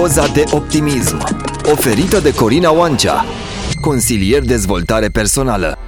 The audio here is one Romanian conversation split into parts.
Doza de optimism Oferită de Corina Oancea Consilier dezvoltare personală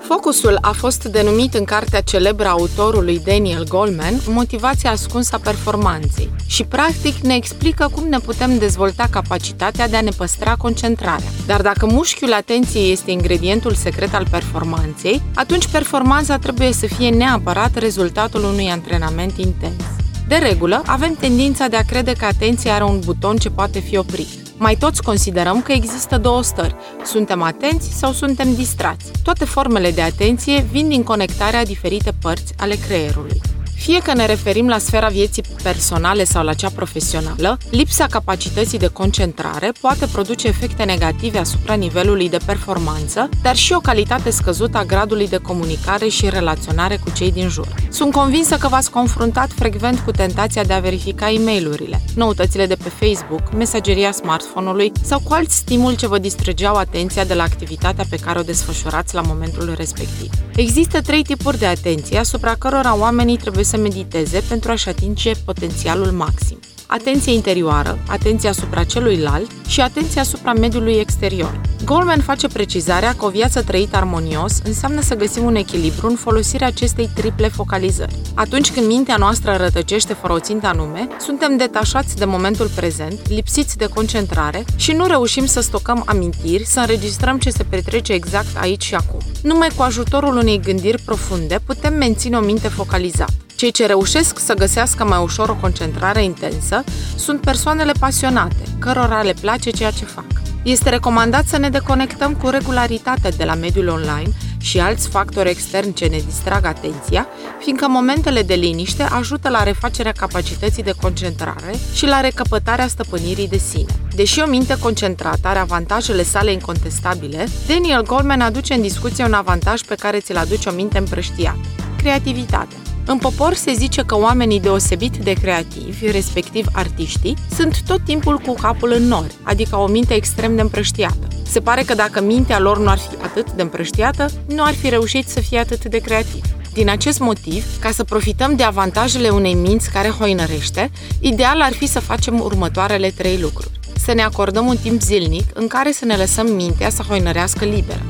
Focusul a fost denumit în cartea celebră a autorului Daniel Goleman Motivația ascunsă a performanței și practic ne explică cum ne putem dezvolta capacitatea de a ne păstra concentrarea. Dar dacă mușchiul atenției este ingredientul secret al performanței, atunci performanța trebuie să fie neapărat rezultatul unui antrenament intens. De regulă, avem tendința de a crede că atenția are un buton ce poate fi oprit. Mai toți considerăm că există două stări. Suntem atenți sau suntem distrați. Toate formele de atenție vin din conectarea diferite părți ale creierului. Fie că ne referim la sfera vieții personale sau la cea profesională, lipsa capacității de concentrare poate produce efecte negative asupra nivelului de performanță, dar și o calitate scăzută a gradului de comunicare și relaționare cu cei din jur. Sunt convinsă că v-ați confruntat frecvent cu tentația de a verifica e mail noutățile de pe Facebook, mesageria smartphone-ului sau cu alt stimul ce vă distrăgeau atenția de la activitatea pe care o desfășurați la momentul respectiv. Există trei tipuri de atenție asupra cărora oamenii trebuie să mediteze pentru a-și atinge potențialul maxim. Atenție interioară, atenție asupra celuilalt și atenție asupra mediului exterior. Goldman face precizarea că o viață trăită armonios înseamnă să găsim un echilibru în folosirea acestei triple focalizări. Atunci când mintea noastră rătăcește fără o țintă anume, suntem detașați de momentul prezent, lipsiți de concentrare și nu reușim să stocăm amintiri, să înregistrăm ce se petrece exact aici și acum. Numai cu ajutorul unei gândiri profunde putem menține o minte focalizată. Cei ce reușesc să găsească mai ușor o concentrare intensă sunt persoanele pasionate, cărora le place ceea ce fac. Este recomandat să ne deconectăm cu regularitate de la mediul online și alți factori externi ce ne distrag atenția, fiindcă momentele de liniște ajută la refacerea capacității de concentrare și la recăpătarea stăpânirii de sine. Deși o minte concentrată are avantajele sale incontestabile, Daniel Goleman aduce în discuție un avantaj pe care ți-l aduce o minte împrăștiată, creativitatea. În popor se zice că oamenii deosebit de creativi, respectiv artiștii, sunt tot timpul cu capul în nori, adică o minte extrem de împrăștiată. Se pare că dacă mintea lor nu ar fi atât de împrăștiată, nu ar fi reușit să fie atât de creativi. Din acest motiv, ca să profităm de avantajele unei minți care hoinărește, ideal ar fi să facem următoarele trei lucruri. Să ne acordăm un timp zilnic în care să ne lăsăm mintea să hoinărească liberă.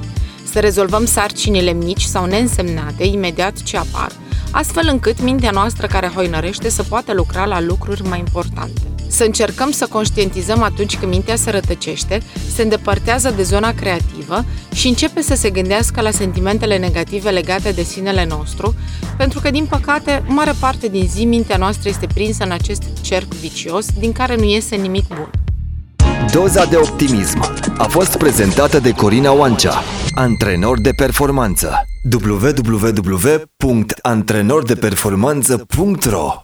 Să rezolvăm sarcinile mici sau neînsemnate imediat ce apar, astfel încât mintea noastră care hoinărește să poată lucra la lucruri mai importante. Să încercăm să conștientizăm atunci când mintea se rătăcește, se îndepărtează de zona creativă și începe să se gândească la sentimentele negative legate de sinele nostru, pentru că, din păcate, mare parte din zi mintea noastră este prinsă în acest cerc vicios din care nu iese nimic bun. Doza de optimism a fost prezentată de Corina Oancea, antrenor de performanță www.antrenordeperformanță.ro